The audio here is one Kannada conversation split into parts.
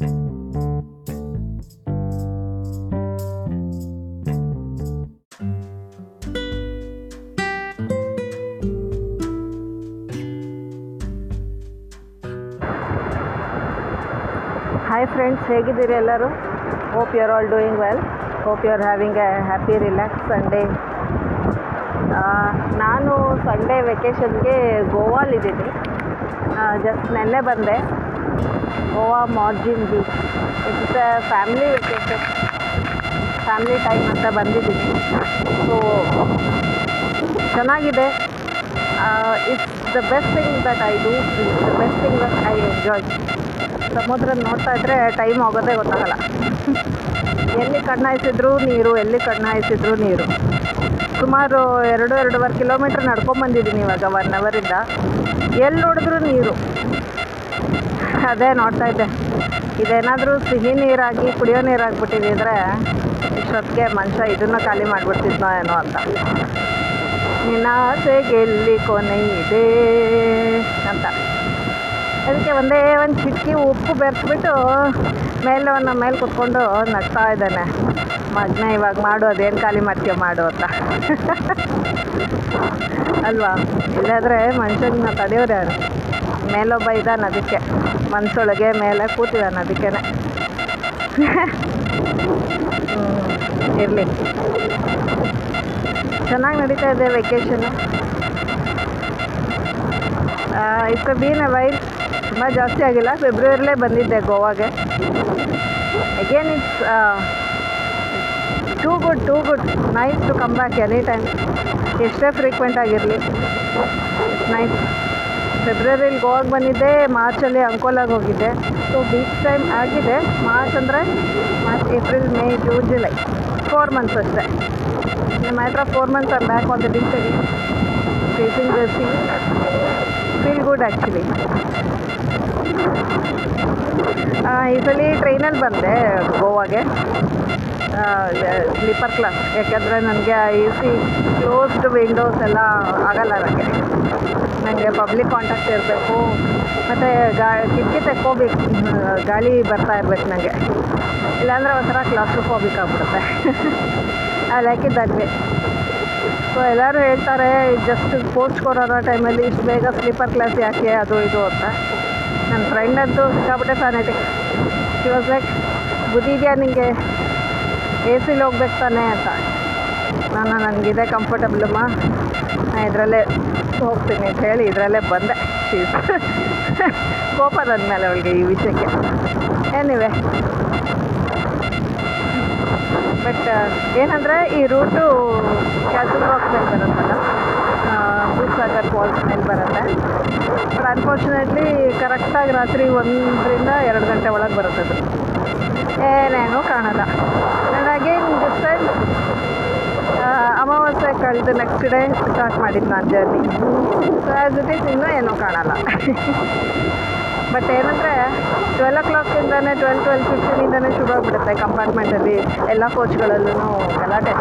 ಹಾಯ್ ಫ್ರೆಂಡ್ಸ್ ಹೇಗಿದ್ದೀರಿ ಎಲ್ಲರೂ? Hope you are all doing well hope you are having a happy relax Sunday ನಾನು ಸಂಡೇ ವೆಕೇಷನ್ಗೆ ಗೋವಾಲಿದ್ದೀನಿ ಜಸ್ಟ್ ನೆನ್ನೆ ಬಂದೆ. Goa, margin beach. It's a family vacation family time ಅಂತ ಬಂದಿದ್ದೀನಿ ಸೊ ಚೆನ್ನಾಗಿದೆ. It's the best thing that I do it's the best thing that I enjoy ಸಮುದ್ರ ನೋಡ್ತಾ ಇದ್ದರೆ ಟೈಮ್ ಆಗೋದೇ ಗೊತ್ತಾಗಲ್ಲ. ಎಲ್ಲಿ ಕಣ್ಣಾಯಿಸಿದ್ರು ನೀರು, ಎಲ್ಲಿ ಕಣ್ಣಾಯಿಸಿದ್ರು ನೀರು. ಸುಮಾರು ಎರಡು, ಎರಡೂವರೆ ಕಿಲೋಮೀಟ್ರ್ ನಡ್ಕೊಂಬಂದಿದ್ದೀನಿ ಇವಾಗ ಒನ್ ಅವರಿಂದ ಎಲ್ಲಿ ನೋಡಿದ್ರು ನೀರು. ಅದೇ ನೋಡ್ತಾ ಇದ್ದೆ. ಇದೇನಾದರೂ ಸಿಹಿ ನೀರಾಗಿ, ಕುಡಿಯೋ ನೀರಾಗ್ಬಿಟ್ಟಿದ್ರೆ ಇಷ್ಟೊತ್ತಿಗೆ ಮನುಷ್ಯ ಇದನ್ನು ಖಾಲಿ ಮಾಡಿಬಿಡ್ತಿದ್ನೋ ಏನೋ ಅಂತ. ನಿನ್ನ ಗೆಲ್ಲಿ ಕೊನೆ ಇದೆ ಅಂತ. ಅದಕ್ಕೆ ಒಂದೇ ಒಂದು ಚಿಕ್ಕಿ ಉಪ್ಪು ಬೆರೆಸ್ಬಿಟ್ಟು ಮೇಲವನ್ನ ಮೇಲೆ ಕುತ್ಕೊಂಡು ನಗ್ತಾ ಇದ್ದಾನೆ. ಮಗ್ನ ಇವಾಗ ಮಾಡು, ಅದೇನು ಖಾಲಿ ಮಾಡ್ತೀವಿ ಮಾಡು ಅಂತ. ಅಲ್ವಾ? ಇಲ್ಲಾದರೆ ಮನುಷ್ಯನ ತಡೆಯೋರು ಯಾರು? ಮೇಲೊಬ್ಬ ಇದ್ದಾನೆ ಅದಕ್ಕೆ. ಮನಸ್ಸೊಳಗೆ ಮೇಲೆ ಕೂತಿದ್ದಾನೆ ಅದಕ್ಕೆ ಇರಲಿ. ಚೆನ್ನಾಗಿ ನಡೀತಾ ಇದೆ ವೆಕೇಷನ್ನು ಇಸ್ಕ ಬೀನ್ ವೈಲ್ ತುಂಬ ಜಾಸ್ತಿ ಆಗಿಲ್ಲ. ಫೆಬ್ರವರಿಲೇ ಬಂದಿದ್ದೆ ಗೋವಾಗೆ. Again it's too good too good nice to come back any time ಎಷ್ಟೇ ಫ್ರೀಕ್ವೆಂಟ್ ಆಗಿರಲಿ. ನೈಸ್ ಫೆಬ್ರವರಿಲಿ ಗೋವಾಗೆ ಬಂದಿದ್ದೆ ಮಾರ್ಚಲ್ಲಿ ಅಂಕೋಲಾಗೆ ಹೋಗಿದ್ದೆ ಸೊ ಬೀಚ್ ಟೈಮ್ ಆಗಿದೆ. ಮಾರ್ಚ್ ಅಂದರೆ March April May June July four months ಅಷ್ಟೇ. ನಿಮ್ಮ ಹತ್ರ four months or back on the beach ಅಲ್ಲಿ facing the feel good actually ಈ ಸಲ ಟ್ರೈನಲ್ಲಿ ಬಂದೆ, ಗೋವಾಗೆ. ಸ್ಲೀಪರ್ ಕ್ಲಾಸ್ ಯಾಕೆಂದರೆ ನನಗೆ ಎ ಸಿ ಕ್ಲೋಸ್ಡ್ ವಿಂಡೋಸ್ ಎಲ್ಲ ಆಗಲ್ಲ ನನಗೆ ನನಗೆ ಪಬ್ಲಿಕ್ ಕಾಂಟ್ಯಾಕ್ಟ್ ಇರಬೇಕು. ಮತ್ತು ಗಾ ಕಿಟಕಿ ತೆಕ್ಕೋಬೇಕು ಗಾಳಿ ಬರ್ತಾ ಇರಬೇಕು ನನಗೆ ಇಲ್ಲಾಂದರೆ ಒಂಥರ ಕ್ಲಾಸ್ಟ್ರೋಫೋಬಿಕ್ ಆಗಿಬಿಡುತ್ತೆ. ಐ ಲೈಕ್ ಇಟ್ ಸೊ ಎಲ್ಲರೂ ಹೇಳ್ತಾರೆ ಜಸ್ಟ್ ಪೋಸ್ಟ್ ಕೊರೋನಾ ಟೈಮಲ್ಲಿ ಇಷ್ಟು ಬೇಗ ಸ್ಲೀಪರ್ ಕ್ಲಾಸ್ ಯಾಕೆ? ಅದು ಇದು ಅಂತ. ನನ್ನ ಫ್ರೆಂಡ್ ಅಂತೂ ಸಿಕ್ಕಾಬಿಟ್ಟೆ ಫ್ಯಾನೆಟಿಕ್ ಶಿ ವಾಸ್ ಲೈಕ್ ಬುದ್ಧಿ ಇದೆಯಾ ನಿಮಗೆ ಎ ಸಿಲಿ ಹೋಗ್ಬೇಕು ತಾನೆ? ಅಂತ. ನಾನು, ನನಗಿದೆ ಕಂಫರ್ಟಬಲಮ್ಮ ಇದರಲ್ಲೇ ಹೋಗ್ತೀನಿ ಅಂತ ಹೇಳಿ ಇದರಲ್ಲೇ ಬಂದೆ. ಪ್ಲೀಸ್ ಕೋಪ ನನ್ನ ಅವಳಿಗೆ ಈ ವಿಷಯಕ್ಕೆ. ಏನಿವೆ ಬಟ್ ಏನಂದರೆ ಈ ರೂಟು ಕ್ಯಾಸಲ್ ರಾಕ್ ಮೇಲೆ ಬರುತ್ತಲ್ಲ ಸಾಗರ್ ಫಾಲ್ಸ್ ಮೇಲೆ ಬರುತ್ತೆ. ಬಟ್ ಅನ್ಫಾರ್ಚುನೇಟ್ಲಿ ಕರೆಕ್ಟಾಗಿ ರಾತ್ರಿ ಒಂದರಿಂದ ಎರಡು ಗಂಟೆ ಒಳಗೆ ಬರುತ್ತದು ಏನೇನು ಕಾಣಲ್ಲ. ಆ್ಯಂಡ್ ಅಗೇನ್ ದಿಸ್ ಟೈಮ್ ಕಳೆದು ನೆಕ್ಸ್ಟ್ ಡೇ ಸ್ಟಾರ್ಟ್ ಮಾಡಿದ್ದು ನಾನು ಜರ್ನಿ ಸೊ ಅದ್ರ ಜೊತೆ ಇನ್ನೂ ಏನೂ ಕಾಣಲ್ಲ. ಬಟ್ ಏನಂದರೆ ಟ್ವೆಲ್ ಓ ಕ್ಲಾಕಿಂದನೇ ಟ್ವೆಲ್ ಟ್ವೆಲ್ ಫಿಫ್ಟೀನಿಂದನೇ ಶುರು ಆಗಿಬಿಡುತ್ತೆ ಕಂಪಾರ್ಟ್ಮೆಂಟಲ್ಲಿ ಎಲ್ಲ ಕೋಚ್ಗಳಲ್ಲೂ ಗಲಾಟೆ.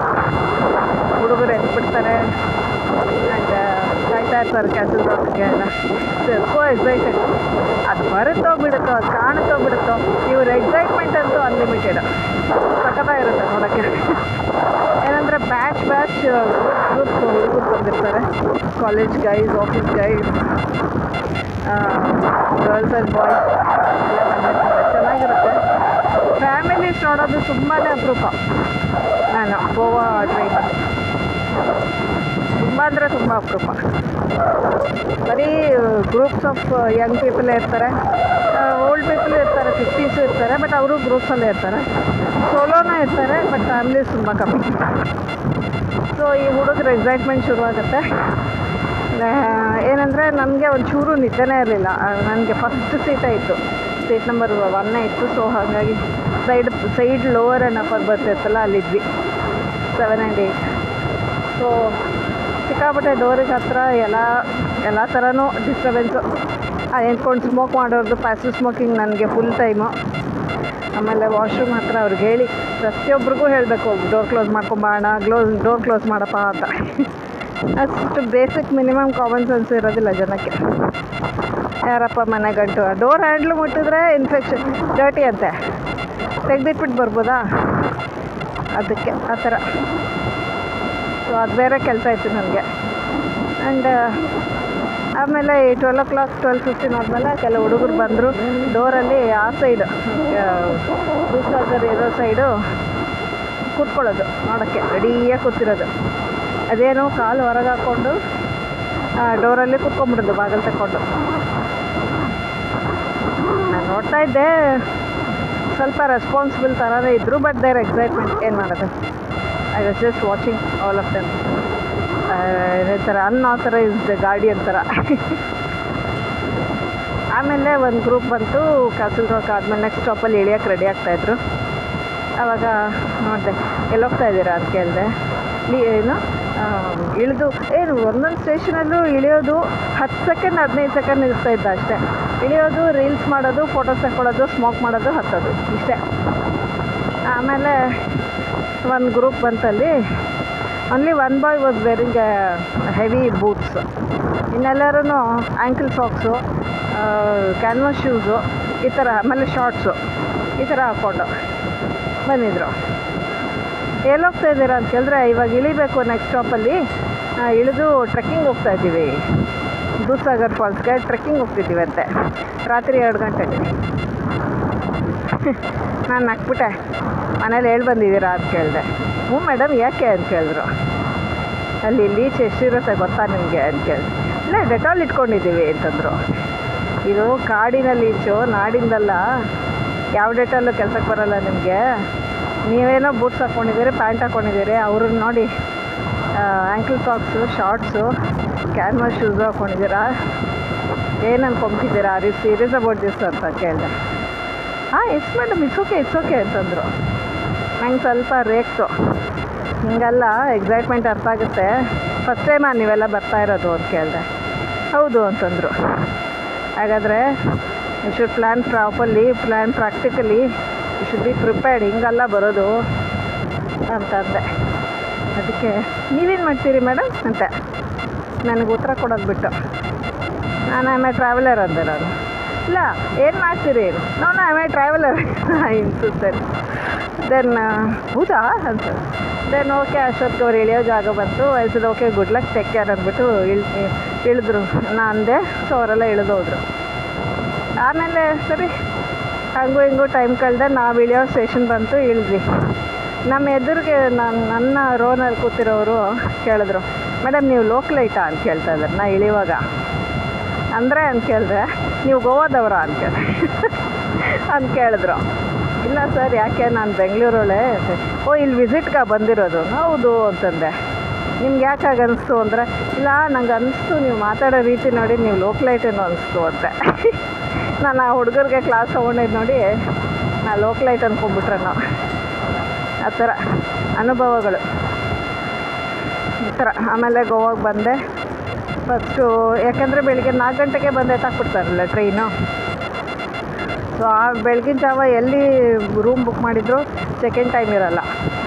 ಹುಡುಗರು ಎದ್ಬಿಡ್ತಾರೆ. ಆ್ಯಂಡ್ ಕಾಯ್ತಾ ಇರ್ತಾರೆ ಕ್ಯಾನ್ಸಲ್ ರಾಕ್ಗೆ ಎಲ್ಲ. ಸೋ ಎಕ್ಸೈಟೆಡ್ ಅದು ಬರುತ್ತೋ ಬಿಡುತ್ತೋ, ಅದು ಕಾಣುತ್ತೋ ಬಿಡುತ್ತೋ, ಇವ್ರ ಎಕ್ಸೈಟ್ಮೆಂಟ್ ಅಂತೂ ಅನ್ಲಿಮಿಟೆಡ್ ಸಖತ್ತಾಗಿರುತ್ತೆ ನೋಡೋಕ್ಕೆ. ಏನಂದರೆ ಬ್ಯಾಚ್ ಬ್ಯಾಚ್ ಗ್ರೂಪ್ ಹುಡುಗರು ಬಂದಿರ್ತಾರೆ college guys office guys girls and boys ಎಲ್ಲ ಬಂದಿರ್ತಾರೆ ಚೆನ್ನಾಗಿರುತ್ತೆ. ಫ್ಯಾಮಿಲೀಸ್ ನೋಡೋದು ತುಂಬಾ ಅಪರೂಪ. ನಾನು ಗೋವಾ ಟ್ರೈನಲ್ಲಿ ತುಂಬ ಅಂದರೆ ತುಂಬ ಅಪರೂಪ. ಬರೀ ಗ್ರೂಪ್ಸ್ ಆಫ್ ಯಂಗ್ ಪೀಪಲ್ ಇರ್ತಾರೆ. ಓಲ್ಡ್ ಪೀಪಲ್ ಇರ್ತಾರೆ ಫಿಫ್ಟೀಸು ಇರ್ತಾರೆ ಬಟ್ ಅವರು ಗ್ರೂಪ್ಸಲ್ಲೇ ಇರ್ತಾರೆ. ಸೋಲೋನೇ ಇರ್ತಾರೆ ಬಟ್ ಫ್ಯಾಮಿಲಿ ತುಂಬ ಕಮ್ಮಿ. ಸೊ ಈ ಹುಡುಗರ ಎಕ್ಸೈಟ್ಮೆಂಟ್ ಶುರುವಾಗುತ್ತೆ. ಏನಂದರೆ ನನಗೆ ಒಂಚೂರು ನಿದ್ದೆನೇ ಇರಲಿಲ್ಲ. ನನಗೆ ಫಸ್ಟ್ ಸೀಟೇ ಇತ್ತು ಸೀಟ್ ನಂಬರ್ ಒನ್ನೇ ಇತ್ತು ಸೊ ಹಾಗಾಗಿ side side lower and upper berth ಇರ್ತಲ್ಲ ಅಲ್ಲಿದ್ವಿ. ಸೆವೆನ್ ಆ್ಯಂಡ್ ಏಯ್ಟ್ ಸೊ ಸಿಕ್ಕಾಪಟ್ಟೆ ಡೋರಿಗೆ ಹತ್ರ ಎಲ್ಲ ಎಲ್ಲ ಥರನೂ ಡಿಸ್ಟರ್ಬೆನ್ಸು ನಿಂತ್ಕೊಂಡು ಸ್ಮೋಕ್ ಮಾಡೋದು ಪ್ಯಾಸಿವ್ ಸ್ಮೋಕಿಂಗ್ ನನಗೆ ಫುಲ್ ಟೈಮು ಆಮೇಲೆ ವಾಶ್ರೂಮ್ ಹತ್ರ ಅವ್ರಿಗೆ ಹೇಳಿ ಪ್ರತಿಯೊಬ್ಬರಿಗೂ ಹೇಳಬೇಕು ಡೋರ್ ಕ್ಲೋಸ್ ಮಾಡ್ಕೊಂಬಾಣ ಗ್ಲೋಸ್ ಡೋರ್ ಕ್ಲೋಸ್ ಮಾಡಪ್ಪ ಅಂತ. ಅಷ್ಟು ಬೇಸಿಕ್ ಮಿನಿಮಮ್ ಕಾಮನ್ ಸೆನ್ಸ್ ಇರೋದಿಲ್ಲ ಜನಕ್ಕೆ. ಯಾರಪ್ಪ ಮನೆ ಗಂಟು ಡೋರ್ ಹ್ಯಾಂಡ್ಲು ಮುಟ್ಟಿದ್ರೆ ಇನ್ಫೆಕ್ಷನ್ ಡರ್ಟಿ ಅಂತೆ. ತೆಗೆದಿಟ್ಬಿಟ್ಟು ಬರ್ಬೋದಾ? ಅದಕ್ಕೆ, ಆ ಥರ. ಸೊ ಅದು ಬೇರೆ ಕೆಲಸ ಇತ್ತು ನನಗೆ. ಆ್ಯಂಡ್ ಆಮೇಲೆ twelve o'clock twelve fifteen ಆದಮೇಲೆ ಕೆಲವು ಹುಡುಗರು ಬಂದರು. ಡೋರಲ್ಲಿ ಆ ಸೈಡು ದೂಸಾಗರ್ ಇರೋ ಸೈಡು ಕೂತ್ಕೊಳ್ಳೋದು, ನೋಡೋಕ್ಕೆ ರೆಡಿಯಾಗಿ ಕೂತಿರೋದು. ಅದೇನು ಕಾಲು ಹೊರಗೆ ಹಾಕ್ಕೊಂಡು ಡೋರಲ್ಲಿ ಕೂತ್ಕೊಂಡ್ಬಿಡೋದು, ಬಾಗಿಲು ತಗೊಂಡು ನಾನು ನೋಡ್ತಾ ಇದ್ದೆ. ಸ್ವಲ್ಪ ರೆಸ್ಪಾನ್ಸಿಬಲ್ ಥರನೇ ಇದ್ದರು ಬಟ್ ದೇರ್ ಎಕ್ಸೈಟ್ಮೆಂಟ್ ಏನು ಮಾಡೋದು? I was just watching all of them ಇದೇ ಥರ ಇರುತ್ತೆ ಗಾಡಿ ಅಂತಾರ ಆಮೇಲೆ ಒಂದು ಗ್ರೂಪ್ ಬಂತು ಕ್ಯಾಸಲ್ ರಾಕ್ ಆದಮೇಲೆ ನೆಕ್ಸ್ಟ್ ಸ್ಟಾಪಲ್ಲಿ ಇಳಿಯೋಕ್ಕೆ ರೆಡಿ ಆಗ್ತಾಯಿದ್ರು ಆವಾಗ ನೋಡಿದೆ, ಎಲ್ಲೋಗ್ತಾ ಇದ್ದೀರಾ ಅಂತ ಕೇಳಿದೆ. ಏನು? ಇಳಿದು, ಏನು, ಒಂದೊಂದು ಸ್ಟೇಷನಲ್ಲೂ ಇಳಿಯೋದು ಹತ್ತು ಸೆಕೆಂಡ್ ಹದಿನೈದು ಸೆಕೆಂಡ್ ಇರ್ತಾ ಇದ್ದ ಅಷ್ಟೇ. ಇಳಿಯೋದು ರೀಲ್ಸ್ ಮಾಡೋದು ಫೋಟೋಸ್ ತಗೊಳ್ಳೋದು ಸ್ಮೋಕ್ ಮಾಡೋದು, ಹತ್ತೋದು, ಇಷ್ಟೇ. ಆಮೇಲೆ ಒಂದು group ಬಂತಲ್ಲಿ only one boy was wearing heavy boots ಇನ್ನೆಲ್ಲರೂ ankle socks canvas shoes ಈ ಥರ ಆಮೇಲೆ ಶಾರ್ಟ್ಸು ಈ ಥರ ಹಾಕ್ಕೊಂಡು ಬಂದಿದ್ದರು ಎಲ್ಲೋಗ್ತಾ ಇದ್ದೀರಾ ಅಂತ ಕೇಳಿದ್ರೆ, ಇವಾಗ ಇಳಿಬೇಕು ನೆಕ್ಸ್ಟ್ ಸ್ಟಾಪಲ್ಲಿ ಇಳಿದು ಟ್ರೆಕ್ಕಿಂಗ್ ಹೋಗ್ತಾ ಇದ್ದೀವಿ. ದೂಸಾಗರ್ ಫಾಲ್ಸ್ಗೆ ಟ್ರೆಕ್ಕಿಂಗ್ ಹೋಗ್ತಿದ್ದೀವಿ ಅಂತೆ ರಾತ್ರಿ ಎರಡು ಗಂಟೆಗೆ. ನಾನು ನಕ್ಬಿಟ್ಟೆ ಮನೇಲಿ ಹೇಳಿ ಬಂದಿದ್ದೀರಾ ಅಂತ ಕೇಳಿದೆ. ಹ್ಞೂ ಮೇಡಮ್, ಯಾಕೆ ಅಂತ ಕೇಳಿದ್ರು. ಅಲ್ಲಿ ಲೀಚ್ ಎಷ್ಟಿರುತ್ತೆ ಗೊತ್ತಾ ನಿಮಗೆ ಅಂತ ಕೇಳಿದೆ ಇಲ್ಲ, ಡೆಟಾಲ್ ಇಟ್ಕೊಂಡಿದ್ದೀವಿ ಅಂತಂದರು. ಇದು ಕಾಡಿನ ಲೀಚು ನಾಡಿಂದಲ್ಲ. ಯಾವ ಡೆಟಾಲು ಕೆಲಸಕ್ಕೆ ಬರಲ್ಲ ನಿಮಗೆ? ನೀವೇನೋ ಬೂಟ್ಸ್ ಹಾಕ್ಕೊಂಡಿದ್ದೀರಿ ಪ್ಯಾಂಟ್ ಹಾಕ್ಕೊಂಡಿದ್ದೀರಿ ಅವ್ರನ್ನ ನೋಡಿ ankle socks shorts canvas shoes ಹಾಕ್ಕೊಂಡಿದ್ದೀರಾ ಏನು ಅನ್ಕೊಂಬಿಟ್ಟಿದ್ದೀರಾ ರೀ ಸೀರಿಯಸ್ ಅಬೌಟ್ ದಿಸ್ ಅಂತ ಕೇಳಿದೆ. ಹಾಂ yes madam it's okay it's okay ಅಂತಂದರು. ನಂಗೆ ಸ್ವಲ್ಪ ರೇಕ್ಸು. ಹಿಂಗೆಲ್ಲ ಎಕ್ಸೈಟ್ಮೆಂಟ್ ಅರ್ಥ ಆಗುತ್ತೆ. ಫಸ್ಟ್ ಟೈಮಾ ನೀವೆಲ್ಲ ಬರ್ತಾ ಇರೋದು ಅಂತ ಕೇಳಿದೆ. ಹೌದು ಅಂತಂದರು. ಹಾಗಾದರೆ you should plan properly plan practically you should be prepared ಹಿಂಗೆಲ್ಲ ಬರೋದು ಅಂತಂದೆ ಅದಕ್ಕೆ ನೀವೇನು ಮಾಡ್ತೀರಿ ಮೇಡಮ್ ಅಂತ. ನನಗೆ ಉತ್ತರ ಕೊಡೋದು ಬಿಟ್ಟು. ನಾನು ಆಮೇಲೆ ಟ್ರಾವೆಲರ್ ಅಂದೆ ನಾನು. ಇಲ್ಲ, ಏನು ಮಾಡ್ತೀರಿ? ನಾ ಐ ಮೈ ಟ್ರಾವೆಲರ್ ಇನ್ಸುತ್ತೇನೆ ದೆನ್ ಹೌದಾ? ಅಂತ ದೆನ್ ಓಕೆ ಅಷ್ಟೊತ್ತಿಗೆ ಅವ್ರು ಇಳಿಯೋ ಜಾಗ ಬಂತು. ಐಸದ okay good luck take care ಅಂದ್ಬಿಟ್ಟು ಇಳ್, ಇಳಿದ್ರು. ನಾ ಅಂದೆ ಸೊ ಅವರೆಲ್ಲ ಇಳಿದೋದ್ರು. ಆಮೇಲೆ, ಸರಿ, ಹಂಗೂ ಹಿಂಗೂ ಟೈಮ್ ಕಳೆದೆ, ನಾವು ಇಳಿಯೋ ಸ್ಟೇಷನ್ ಬಂತು, ಇಳಿದ್ವಿ. ನಮ್ಮ ಎದುರಿಗೆ ನಾನು, ನನ್ನ ರೋನಲ್ಲಿ ಕೂತಿರೋರು ಕೇಳಿದ್ರು ಮೇಡಮ್ ನೀವು ಲೋಕಲೈಟಾ ಅಂತ ಕೇಳ್ತಾ ಇದ್ದಾರೆ ನಾ ಇಳಿಯುವಾಗ. ಅಂದರೆ, ಅಂತ ಕೇಳಿದ್ರೆ ನೀವು ಗೋವಾದವರ ಅಂತ ಅಂತ ಕೇಳಿದ್ರು. ಇಲ್ಲ ಸರ್, ಯಾಕೆ ನಾನು ಬೆಂಗಳೂರೊಳೆ? ಓ, ಇಲ್ಲಿ ವಿಸಿಟ್ಗೆ ಬಂದಿರೋದು. ಹೌದು ಅಂತಂದೆ. ನಿಮ್ಗೆ ಯಾಕೆ ಹಾಗೆ ಅನಿಸ್ತು ಅಂದರೆ, ಇಲ್ಲ, ನಂಗೆ ಅನಿಸ್ತು, ನೀವು ಮಾತಾಡೋ ರೀತಿ ನೋಡಿ, ನೀವು ಲೋಕಲೈಟೇನೋ ಅನಿಸ್ತು ಅಂತ. ನಾನು ಆ ಹುಡುಗರಿಗೆ ಕ್ಲಾಸ್ ತೊಗೊಂಡಿದ್ದು ನೋಡಿ, ನಾ ಲೋಕಲೈಟ್ ಅಂದ್ಕೊಂಡ್ಬಿಟ್ರೆ ನಾವು. ಆ ಥರ ಅನುಭವಗಳು. ಈ ಥರ ಆಮೇಲೆ ಗೋವಾಗೆ ಬಂದೆ. ಫಸ್ಟು ಯಾಕೆಂದರೆ ಬೆಳಿಗ್ಗೆ ನಾಲ್ಕು ಗಂಟೆಗೆ ಬಂದು ಎತ್ತಾಕ್ಬಿಡ್ತಾರಲ್ಲ ಟ್ರೈನು ಸೊ ಆ ಬೆಳಗಿನ ಜಾವ ಎಲ್ಲಿ ರೂಮ್ ಬುಕ್ ಮಾಡಿದ್ರು ಸೆಕೆಂಡ್ ಟೈಮ್ ಇರಲ್ಲ.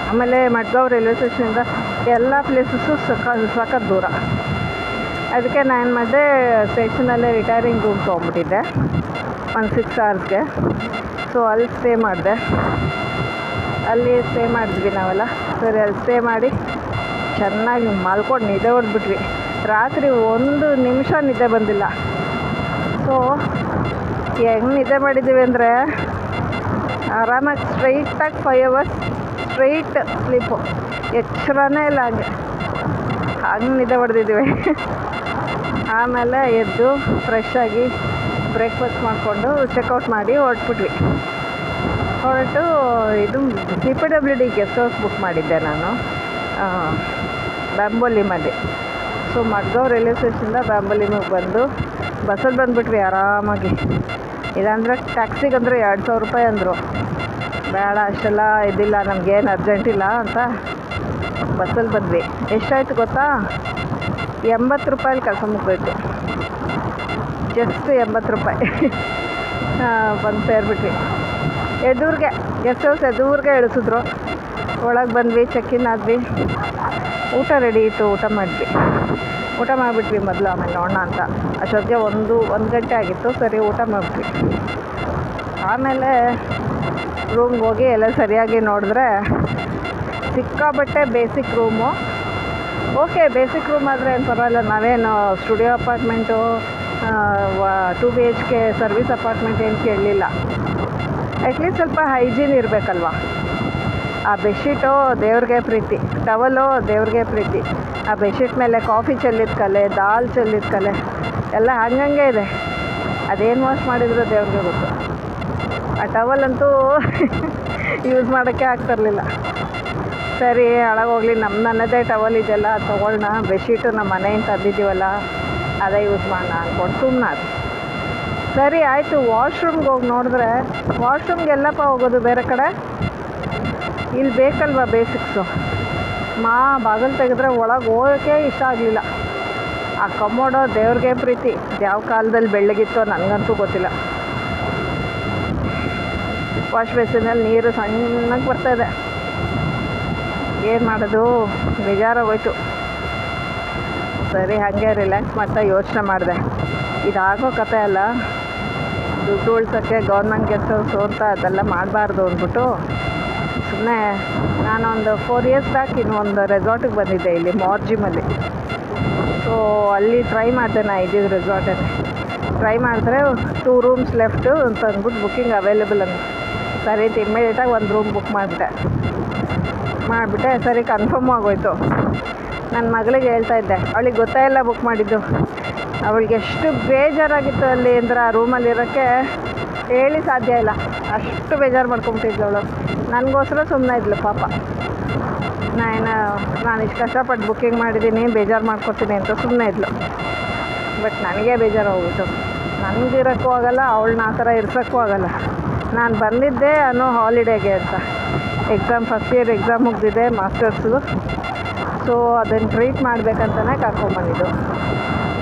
ಆಮೇಲೆ ಮಡ್ಗಾವ್ ರೈಲ್ವೆ ಸ್ಟೇಷನಿಂದ ಎಲ್ಲ ಪ್ಲೇಸಸ್ಸು ಸಕ ಸಖತ್ ದೂರ. ಅದಕ್ಕೆ ನಾನು ಮಾಡಿದೆ ಸ್ಟೇಷನಲ್ಲೇ ರಿಟೈರಿಂಗ್ ರೂಮ್ ತೊಗೊಂಬಿಟ್ಟಿದ್ದೆ, ಒಂದು ಸಿಕ್ಸ್ ಅವರ್ಸ್ಗೆ ಸೊ ಅಲ್ಲಿ ಸ್ಟೇ ಮಾಡಿದೆ. ಅಲ್ಲಿ ಸ್ಟೇ ಮಾಡಿದ್ವಿ ನಾವೆಲ್ಲ. ಸರಿ, ಅಲ್ಲಿ ಸ್ಟೇ ಮಾಡಿ, ಚೆನ್ನಾಗಿ ಮಲ್ಕೊಂಡು ನಿದ್ದೆ ಹೊಡೆದ್ಬಿಟ್ವಿ. ರಾತ್ರಿ ಒಂದು ನಿಮಿಷ ನಿದ್ದೆ ಬಂದಿಲ್ಲ. ಸೊ ಹೆಂಗೆ ನಿದ್ದೆ ಮಾಡಿದ್ದೀವಿ ಅಂದರೆ, ಆರಾಮಾಗಿ ಸ್ಟ್ರೈಟಾಗಿ ಫೈವ್ ಅವರ್ಸ್ ಸ್ಟ್ರೈಟ್ ಸ್ಲೀಪು ಎಚ್ಚರನೇ ಇಲ್ಲ ಹಂಗೆ. ಹಂಗೆ ನಿದ್ದೆ ಹೊಡೆದಿದ್ದೀವಿ ಆಮೇಲೆ ಎದ್ದು ಫ್ರೆಶ್ ಬ್ರೇಕ್ಫಾಸ್ಟ್ ಮಾಡಿಕೊಂಡು ಚೆಕ್ಔಟ್ ಮಾಡಿ ಹೊರಟ್ಬಿಟ್ವಿ. ಹೊರಟು ಇದು C P W D guest house book ಮಾಡಿದ್ದೆ ನಾನು. ಬ್ಯಾಂಬೋಲಿಮಲ್ಲಿ ಸೊ ಮಡ್ಗಾವ್ ರೈಲ್ವೆ ಸ್ಟೇಷನಿಂದ ಬ್ಯಾಂಬೋಲಿಮಿಗೆ ಬಂದು ಬಸ್ಸಲ್ಲಿ ಬಂದುಬಿಟ್ವಿ ಆರಾಮಾಗಿ. ಇಲ್ಲಾಂದರೆ ಟ್ಯಾಕ್ಸಿಗಂದರೆ ಎರಡು ಸಾವಿರ ರೂಪಾಯಿ ಅಂದರು. ಬೇಡ, ಅಷ್ಟೆಲ್ಲ ಇದಿಲ್ಲ, ನಮಗೇನು ಅರ್ಜೆಂಟ್ ಇಲ್ಲ ಅಂತ ಬಸ್ಸಲ್ಲಿ ಬಂದ್ವಿ. ಎಷ್ಟಾಯ್ತು ಗೊತ್ತಾ? ಎಂಬತ್ತು ರೂಪಾಯಲ್ಲಿ ಕೆಲಸ ಮುಗ್ದೋಯ್ತು. ಜಸ್ಟ್ ಎಂಬತ್ತು ರೂಪಾಯಿ. ಬಂದು ಸೇರಿಬಿಟ್ವಿ. ಎದುರಿಗೆ ಗೆಸ್ಟ್ ಹೌಸ್ ಎದುರಿಗೆ ಇಳಿಸಿದ್ರು ಒಳಗೆ ಬಂದ್ವಿ ಚೆಕ್ ಇನ್ ಆದ್ವಿ. ಊಟ ರೆಡಿ ಇತ್ತು, ಊಟ ಮಾಡಿದ್ವಿ. ಊಟ ಮಾಡಿಬಿಟ್ವಿ ಮೊದಲು ಆಮೇಲೆ ನೋಡೋಣ ಅಂತ. ಅಷ್ಟೊತ್ತಿಗೆ ಒಂದು ಒಂದು ಗಂಟೆ ಆಗಿತ್ತು, ಸರಿ ಊಟ ಮಾಡಿಬಿಟ್ವಿ ಆಮೇಲೆ ರೂಮ್ಗೆ ಹೋಗಿ ಎಲ್ಲ ಸರಿಯಾಗಿ ನೋಡಿದ್ರೆ ಸಿಕ್ಕಾಬಟ್ಟೆ basic room okay basic room ಆದರೆ ಏನು ಪರವಾಗಿಲ್ಲ. ನಾವೇನು studio apartment two B H K service apartment ಏನು ಕೇಳಲಿಲ್ಲ. ಅಟ್ಲೀಸ್ಟ್ ಸ್ವಲ್ಪ ಹೈಜೀನ್ ಇರಬೇಕಲ್ವ? ಆ ಬೆಡ್ಶೀಟು ದೇವ್ರಿಗೆ ಪ್ರೀತಿ, ಟವಲು ದೇವ್ರಿಗೆ ಪ್ರೀತಿ. ಆ ಬೆಡ್ಶೀಟ್ ಮೇಲೆ ಕಾಫಿ ಚೆಲ್ಲಿದ ಕಲೆ, ದಾಲ್ ಚೆಲ್ಲಿದ ಕಲೆ, ಎಲ್ಲ ಹಂಗಂಗೆ ಇದೆ. ಅದೇನು ವಾಶ್ ಮಾಡಿದ್ರು ದೇವ್ರಿಗೆ ಗೊತ್ತು. ಆ ಟವಲ್ ಅಂತೂ ಯೂಸ್ ಮಾಡೋಕ್ಕೆ ಆಗ್ತಿರ್ಲಿಲ್ಲ. ಸರಿ ಹಾಳಾಗೋಗ್ಲಿ ನಮ್ಮ ನನ್ನದೇ ಟವಲ್ ಇದೆಲ್ಲ ತೊಗೊಳ್ಳೋಣ ಬೆಡ್ಶೀಟು ನಮ್ಮ ಮನೆಯಿಂದ ತಂದಿದ್ದೀವಲ್ಲ, ಅದೇ ಯೂಸ್ ಮಾಡೋಣ ಅಂದ್ಕೊಂಡು ಸುಮ್ಮನೆ ಅದು ಸರಿ, ಆಯಿತು, ವಾಶ್ರೂಮ್ಗೆ ಹೋಗಿ ನೋಡಿದ್ರೆ ವಾಶ್ರೂಮ್ಗೆ ಎಲ್ಲಪ್ಪ ಹೋಗೋದು ಬೇರೆ ಕಡೆ? ಇಲ್ಲಿ ಬೇಕಲ್ವ ಬೇಸಿಕ್ಸು ಮಾ, ಬಾಗಿಲು ತೆಗೆದ್ರೆ ಒಳಗೆ ಹೋಗೋಕ್ಕೆ ಇಷ್ಟ ಆಗಲಿಲ್ಲ. ಆ ಕಮ್ಮೋಡೋ ದೇವ್ರಿಗೆ ಪ್ರೀತಿ. ಯಾವ ಕಾಲದಲ್ಲಿ ಬೆಳ್ಳಗಿತ್ತೋ ನನಗಂತೂ ಗೊತ್ತಿಲ್ಲ. ವಾಶ್ ಬೇಸಿನಲ್ಲಿ ನೀರು ಸಣ್ಣಗೆ ಬರ್ತಾಯಿದೆ ಏನು ಮಾಡೋದು? ಬೇಜಾರಾಗೋಯ್ತು. ಸರಿ, ಹಾಗೆ ರಿಲ್ಯಾಕ್ಸ್ ಮಾಡ್ತಾ ಯೋಚನೆ ಮಾಡಿದೆ. ಇದಾಗೋ ಕತೆ ಅಲ್ಲ. ದುಡ್ಡು ಉಳ್ಸೋಕ್ಕೆ ಗೌರ್ಮೆಂಟ್ ಕೆಲಸ ಹೌಸು ಅಂತ ಅದೆಲ್ಲ ಮಾಡಬಾರ್ದು ಅಂದ್ಬಿಟ್ಟು ಸುಮ್ಮನೆ ನಾನೊಂದು ಫೋರ್ ಇಯರ್ಸ್ ಬ್ಯಾಕ್ ಇನ್ನೊಂದು ರೆಸಾರ್ಟಿಗೆ ಬಂದಿದ್ದೆ ಇಲ್ಲಿ ಮಾರ್ಜಿಮಲ್ಲಿ ಸೊ ಅಲ್ಲಿ ಟ್ರೈ ಮಾಡಿದೆ ನಾ ಇದ್ದಿದ್ದು ರೆಸಾರ್ಟಲ್ಲಿ ಟ್ರೈ ಮಾಡಿದ್ರೆ ಟೂ ರೂಮ್ಸ್ ಲೆಫ್ಟು ಅಂತ ಅಂದ್ಬಿಟ್ಟು ಬುಕ್ಕಿಂಗ್ ಅವೈಲೇಬಲ್ ಅಂತ. ಸರಿ ಇಮ್ಮಿಡಿಯೇಟಾಗಿ ಒಂದು ರೂಮ್ ಬುಕ್ ಮಾಡಿಬಿಟ್ಟೆ ಮಾಡಿಬಿಟ್ಟೆ, ಸರಿ ಕನ್ಫರ್ಮ್ ಆಗೋಯ್ತು. ನನ್ನ ಮಗಳಿಗೆ ಹೇಳ್ತಾ ಇದ್ದೆ, ಅವಳಿಗೆ ಗೊತ್ತೇ ಇಲ್ಲ ಬುಕ್ ಮಾಡಿದ್ದು. ಅವಳಿಗೆ ಎಷ್ಟು ಬೇಜಾರಾಗಿತ್ತು ಅಲ್ಲಿ ಅಂದ್ರೆ ಆ ರೂಮಲ್ಲಿರೋಕ್ಕೆ ಹೇಳಿ ಸಾಧ್ಯ ಇಲ್ಲ. ಅಷ್ಟು ಬೇಜಾರು ಮಾಡ್ಕೊಂಬಿಟ್ಟಿದ್ಲು ಅವಳು. ನನಗೋಸ್ಕರ ಸುಮ್ಮನೆ ಇದ್ಲು ಪಾಪ. ನಾನು ನಾನು ಇಷ್ಟು ಕಷ್ಟಪಟ್ಟು ಬುಕ್ಕಿಂಗ್ ಮಾಡಿದ್ದೀನಿ ಬೇಜಾರು ಮಾಡ್ಕೊತೀನಿ ಅಂತ ಸುಮ್ಮನೆ ಇದ್ಲು. ಬಟ್ ನನಗೆ ಬೇಜಾರು ಹೋಗ್ಬಿಟ್ಟು ನನಗಿರೋಕ್ಕೂ ಆಗಲ್ಲ, ಅವಳನ್ನ ಆ ಥರ ಇರ್ಸೋಕ್ಕೂ ಆಗಲ್ಲ. ನಾನು ಬಂದಿದ್ದೆ ಅನ್ನೋ ಹಾಲಿಡೇಗೆ ಅಂತ. ಎಕ್ಸಾಮ್ ಫಸ್ಟ್ ಇಯರ್ ಎಕ್ಸಾಮ್ ಮುಗಿದಿದೆ ಮಾಸ್ಟರ್ಸು ಸೊ ಅದನ್ನು ಟ್ರೀಟ್ ಮಾಡಬೇಕಂತಲೇ ಕರ್ಕೊಂಬಂದಿದ್ದು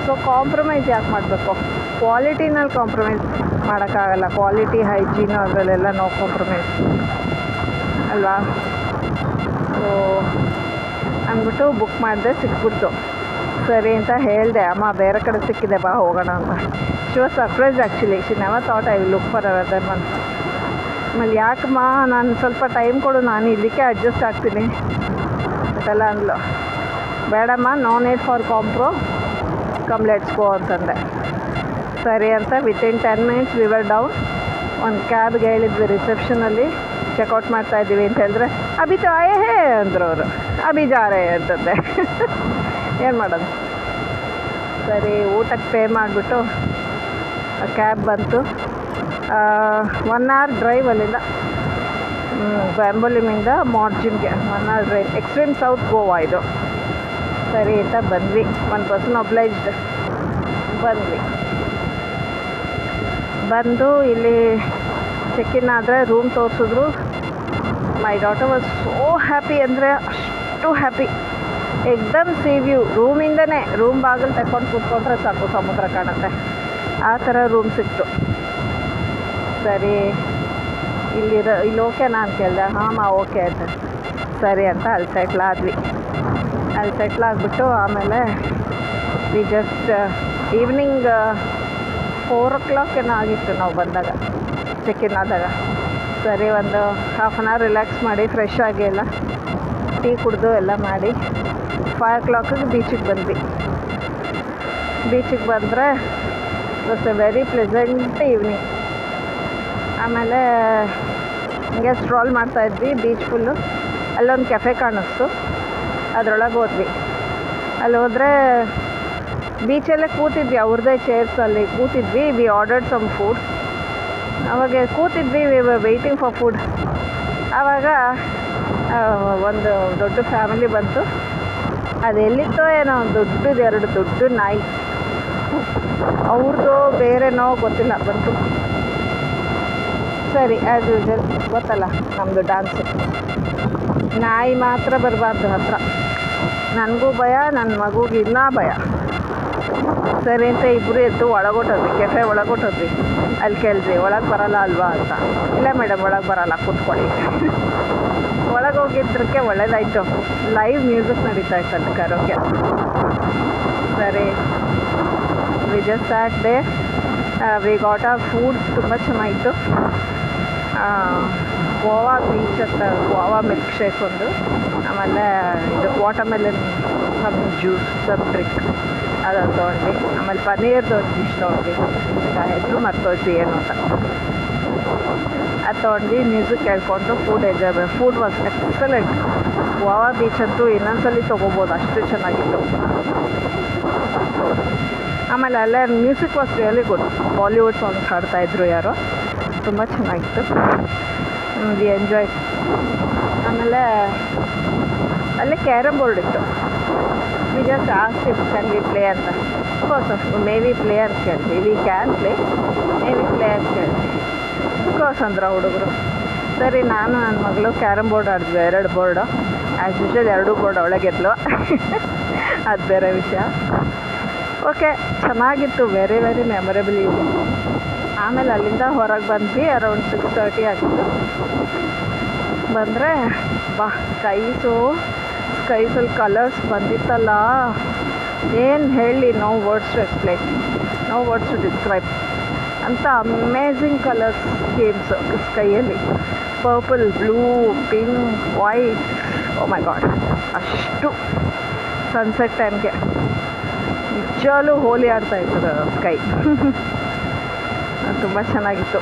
ಸೊ ಕಾಂಪ್ರಮೈಸ್ ಯಾಕೆ ಮಾಡಬೇಕು? ಕ್ವಾಲಿಟಿನಲ್ಲಿ ಕಾಂಪ್ರಮೈಸ್ ಮಾಡೋಕ್ಕಾಗಲ್ಲ. ಕ್ವಾಲಿಟಿ ಹೈಜೀನು ಅದರಲ್ಲೆಲ್ಲ ನೋ ಕಾಂಪ್ರಮೈಸ್ ಅಲ್ವಾ? ಸೊ ಅಂದ್ಬಿಟ್ಟು ಬುಕ್ ಮಾಡಿದೆ, ಸಿಕ್ಬಿಡ್ತು. ಸರಿ ಅಂತ ಹೇಳಿದೆ, ಅಮ್ಮ ಬೇರೆ ಕಡೆ ಸಿಕ್ಕಿದೆ, ಬಾ ಹೋಗೋಣ ಅಂತ. She was surprise actually she never thought I will look for other man ಆಮೇಲೆ ಯಾಕಮ್ಮ, ನಾನು ಸ್ವಲ್ಪ ಟೈಮ್ ಕೊಡು, ನಾನು ಇದಕ್ಕೆ ಅಡ್ಜಸ್ಟ್ ಆಗ್ತೀನಿ. ಅದೆಲ್ಲ ಅಂದ್ಲು. ಬೇಡಮ್ಮ ನಾನ್ ಏಟ್ ಫಾರ್ ಕಾಂಪ್ರೋ ಕಮ್ ಲೆಟ್ಸ್ ಗೋ ಅಂತಂದೆ. ಸರಿ ಅಂತ within ten minutes we were down ಒಂದು ಕ್ಯಾಬ್ಗೆ ಹೇಳಿದ್ವಿ ರಿಸೆಪ್ಷನಲ್ಲಿ ಚೆಕ್ಔಟ್ ಮಾಡ್ತಾ ಇದ್ದೀವಿ ಅಂತ ಹೇಳಿದ್ರೆ ಅಭಿ ತೋ ಆಯೇ ಹೇ ಅಂದರು ಅವರು ಅಭಿ ಜಾರೆ ಅಂತಂದೆ. ಏನು ಮಾಡೋದು? ಸರಿ, ಊಟಕ್ಕೆ ಪೇ ಮಾಡಿಬಿಟ್ಟು ಕ್ಯಾಬ್ ಬಂತು. ಒನ್ ಅವರ್ ಡ್ರೈವ್ ಅಲ್ಲಿಂದ ಬ್ಯಾಂಬೋಲಿಮಿಂದ ಮಾರ್ಜಿಮ್ಗೆ one hour drive extreme south Goa ಇದು. ಸರಿ ಅಂತ ಬಂದ್ವಿ. ಒನ್ ಪರ್ಸನ್ ಒಬ್ಲೈಜ್ಡ್ ಬಂದ್ವಿ. ಬಂದು ಇಲ್ಲಿ ಚೆಕ್ ಇನ್ ಆದರೆ ರೂಮ್ ತೋರಿಸಿದ್ರು. My daughter was so happy ಅಂದರೆ ಅಷ್ಟು ಹ್ಯಾಪಿ ಎಕ್ದಮ್ ಸಿ ವ್ಯೂ ರೂಮಿಂದನೇ ರೂಮ್ ಬಾಗಿಲು ತಗೊಂಡು ಕೂತ್ಕೊಂಡ್ರೆ ಸಾಕು, ಸಮುದ್ರ ಕಾಣುತ್ತೆ. ಆ ಥರ ರೂಮ್ ಸಿಕ್ತು. ಸರಿ, ಇಲ್ಲಿರೋ, ಇಲ್ಲಿ ಓಕೆನಾ ಅಂತ ಕೇಳಿದೆ ಹಾಂ ಮಾ ಓಕೆ ಅಂತ. ಸರಿ ಅಂತ ಅಲ್ಲಿ ಸೆಟ್ಲ್ ಆದ್ವಿ. ಅಲ್ಲಿ ಸೆಟ್ಲ್ ಆಗಿಬಿಟ್ಟು ಆಮೇಲೆ we just evening four o'clock ಏನೋ ಆಗಿತ್ತು ನಾವು ಬಂದಾಗ. ಚೆಕ್ ಇನ್ ಆದಾಗ. ಸರಿ, ಒಂದು ಹಾಫ್ ಆನ್ ಅವರ್ ರಿಲ್ಯಾಕ್ಸ್ ಮಾಡಿ ಫ್ರೆಶ್ ಆಗಿ ಎಲ್ಲ ಟೀ ಕುಡಿದು ಎಲ್ಲ ಮಾಡಿ ಫೈವ್ ಓ ಕ್ಲಾಕಿಗೆ ಬೀಚಿಗೆ ಬಂದ್ವಿ. ಬೀಚಿಗೆ ಬಂದರೆ it's a very pleasant evening ಆಮೇಲೆ, ಹಿಂಗೆ ಸ್ಟ್ರಾಲ್ ಮಾಡ್ತಾ ಇದ್ವಿ ಬೀಚ್ ಫುಲ್ಲು ಅಲ್ಲೊಂದು ಕೆಫೆ ಕಾಣಿಸ್ತು. ಅದರೊಳಗೆ ಹೋದ್ವಿ. ಅಲ್ಲಿ ಹೋದರೆ ಬೀಚಲ್ಲೇ ಕೂತಿದ್ವಿ ಅವ್ರದ್ದೇ ಚೇರ್ಸಲ್ಲಿ ಕೂತಿದ್ವಿ. ವಿ ಆರ್ಡರ್ಡ್ ಸಮ್ ಫುಡ್ ಅವಾಗ ಕೂತಿದ್ವಿ ವಿ ವೆಯ್ಟಿಂಗ್ ಫಾರ್ ಫುಡ್ ಆವಾಗ ಒಂದು ದೊಡ್ಡ ಫ್ಯಾಮಿಲಿ ಬಂತು. ಅದು ಎಲ್ಲಿತ್ತೋ ಏನೋ ಒಂದು ದೊಡ್ಡದು ಎರಡು ದೊಡ್ಡ ನಾಯಿ. ಅವ್ರದ್ದು ಬೇರೆನೋ ಗೊತ್ತಿಲ್ಲ, ಬಂತು. ಸರಿ, ಅದು ಗೊತ್ತಲ್ಲ ನಮ್ಮದು ಡ್ಯಾನ್ಸ್ ನಾಯಿ ಮಾತ್ರ ಬರಬಾರ್ದು ಹತ್ರ. ನನಗೂ ಭಯ ನನ್ನ ಮಗುಗೆ ಭಯ. ಸರಿ ಅಂತ ಇಬ್ಬರು ಎದ್ದು ಒಳಗೊಟ್ಟೋದ್ವಿ, ಕೆಫೆ ಒಳಗೊಟ್ಟೋದ್ವಿ. ಅಲ್ಲಿ ಕೇಳಿದ್ವಿ, ಒಳಗೆ ಬರಲ್ಲ ಅಲ್ವಾ ಅಂತ. ಇಲ್ಲ ಮೇಡಮ್ ಒಳಗೆ ಬರಲ್ಲ, ಕೂತ್ಕೊಳ್ಳಿ. ಒಳಗೆ ಹೋಗಿದ್ದಕ್ಕೆ ಒಳ್ಳೇದಾಯಿತು. ಲೈವ್ ಮ್ಯೂಸಿಕ್ ನಡೀತಾ ಇತ್ತಂತೆ ಕರೋಕೆ. ಸರಿ. We just sat there we got a food ತುಂಬ ಚೆನ್ನಾಗಿತ್ತು. ಗೋವಾ ಬೀಚ್ ಅಂತ ಗೋವಾ ಮಿಲ್ಕ್ ಶೇಕ್ ಒಂದು. ಆಮೇಲೆ ಇದು watermelon some juice some drink ಅದನ್ನು ತೊಗೊಂಡು ಆಮೇಲೆ ಪನ್ನೀರ್ದು ಒಂದು ಡಿಶ್ ತೊಗೊಂಡ್ವಿ ಈಗ ಹೆಸರು ಮರ್ತೋಯ್ತು ಏನು ಅಂತ ಅದು ತೊಗೊಂಡು ಮ್ಯೂಸಿಕ್ ಕೇಳ್ಕೊಂಡು food enjoy food was excellent Goa beach ಅಂತೂ ಇನ್ನೊಂದ್ಸಲಿ ತೊಗೋಬೋದು ಅಷ್ಟು ಚೆನ್ನಾಗಿತ್ತು ಆಮೇಲೆ ಅಲ್ಲೇ music was really good Bollywood songs ಹಾಡ್ತಾಯಿದ್ರು ಯಾರೋ ತುಂಬ ಚೆನ್ನಾಗಿತ್ತು ವಿ ಎಂಜಾಯ್ ಆಮೇಲೆ ಅಲ್ಲೇ ಕ್ಯಾರಮ್ ಬೋರ್ಡ್ ಇತ್ತು we just asked if can we play ಅಂತ course may Maybe players can play. We can play may players can. ಅಂತ Of course ಅಂದ್ರೆ ಹುಡುಗರು. ಸರಿ, ನಾನು ನನ್ನ ಮಗಳು ಕ್ಯಾರಮ್ ಬೋರ್ಡ್ ಆಡಿದ್ವಿ, ಎರಡು ಬೋರ್ಡು. ಆ್ಯಸ್ ಯೂಶಲ್ ಎರಡು ಬೋರ್ಡ್ ಒಳಗೆದ್ಲು ಅದು ಬೇರೆ ವಿಷಯ. ಓಕೆ ಚೆನ್ನಾಗಿತ್ತು ವೆರಿ ವೆರಿ ಮೆಮೊರೇಬಲ್ ಇದೆ. ಆಮೇಲೆ ಅಲ್ಲಿಂದ ಹೊರಗೆ ಬಂದ್ವಿ ಅರೌಂಡ್ ಸಿಕ್ಸ್ ತರ್ಟಿ ಆಗಿತ್ತು. ಬಂದರೆ, ಬಾ ಸ್ಕೈಸು ಸ್ಕೈಸಲ್ಲಿ ಕಲರ್ಸ್ ಬಂದಿತ್ತಲ್ಲ? ಏನು ಹೇಳಿ no words to explain no words to describe ಅಂತ amazing colours games ಸ್ಕೈಯಲ್ಲಿ purple blue pink white oh my god ಅಷ್ಟು ಸನ್ಸೆಟ್ ಟೈಮ್ಗೆ ನಿಜವಾಗ್ಲೂ ಹೋಲಿ ಆಡ್ತಾ ಇತ್ತು ಸ್ಕೈ ತುಂಬ ಚೆನ್ನಾಗಿತ್ತು.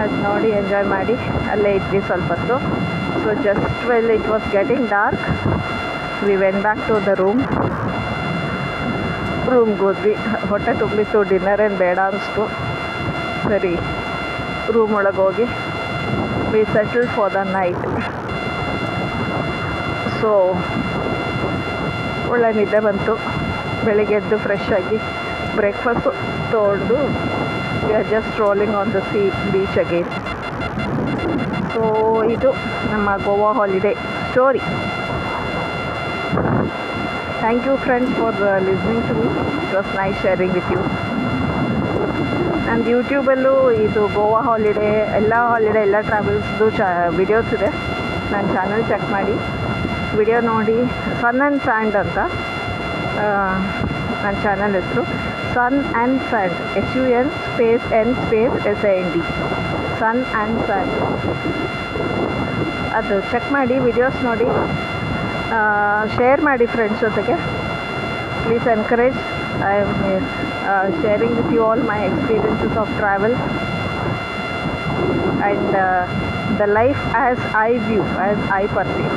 ಅದು ನೋಡಿ ಎಂಜಾಯ್ ಮಾಡಿ. ಅಲ್ಲೇ ಇದ್ವಿ ಸ್ವಲ್ಪ so just well it was getting dark we went back to the room ರೂಮ್ಗೆ ಹೋದ್ವಿ ಹೊಟ್ಟೆ ತುಂಬಿತ್ತು ಡಿನ್ನರ್ ಏನು ಬೇಡ ಅನಿಸ್ತು. ಸರಿ ರೂಮ್ ಒಳಗೆ ಹೋಗಿ. We settle for the night so ಒಳ್ಳೆ ನಿದ್ದೆ ಬಂತು. ಬೆಳಿಗ್ಗೆ ಎದ್ದು ಫ್ರೆಶ್ ಆಗಿ ಬ್ರೇಕ್ಫಾಸ್ಟು ತೊಗೊಂಡು we are just rolling on the sea beach again ಇದು ನಮ್ಮ Goa holiday story thank you friends for listening to me it was nice sharing with you ನಂದು ಯೂಟ್ಯೂಬಲ್ಲೂ ಇದು ಗೋವಾ ಹಾಲಿಡೇ ಎಲ್ಲ ಹಾಲಿಡೇ ಎಲ್ಲ ಟ್ರಾವೆಲ್ಸ್ದು ಚ ವಿಡಿಯೋಸ್ ಇದೆ. ನನ್ನ ಚಾನಲ್ ಚೆಕ್ ಮಾಡಿ. ವಿಡಿಯೋ ನೋಡಿ ಸನ್ ಆ್ಯಂಡ್ ಸ್ಯಾಂಡ್ ಅಂತ ನನ್ನ ಚಾನಲ್ ಹೆಸರು. Sun and sand S U N space N space S A N D sun and sand ಅದು ಚೆಕ್ ಮಾಡಿ ವಿಡಿಯೋಸ್ ನೋಡಿ ಶೇರ್ ಮಾಡಿ ಫ್ರೆಂಡ್ಸ್ ಜೊತೆಗೆ. Please encourage I am sharing with you all my experiences of travel and the life as I view as I perceive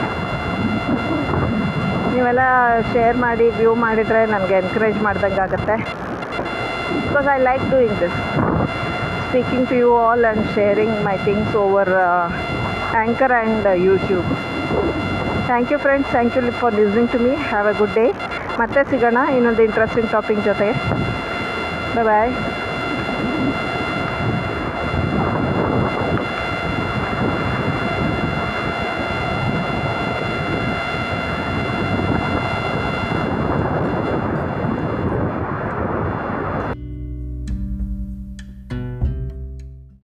ನೀವೆಲ್ಲ ಶೇರ್ ಮಾಡಿ ವ್ಯೂ ಮಾಡಿದರೆ ನನಗೆ ಎನ್ಕರೇಜ್ ಮಾಡ್ದಂಗೆ ಆಗುತ್ತೆ. Because I like doing this speaking to you all and sharing my things over anchor and YouTube thank you friends thank you for listening to me have a good day ಮತ್ತೆ ಸಿಗೋಣ ಇನ್ನೊಂದು ಇಂಟ್ರೆಸ್ಟಿಂಗ್ ಟಾಪಿಕ್ ಜೊತೆ. ಬಾಯ್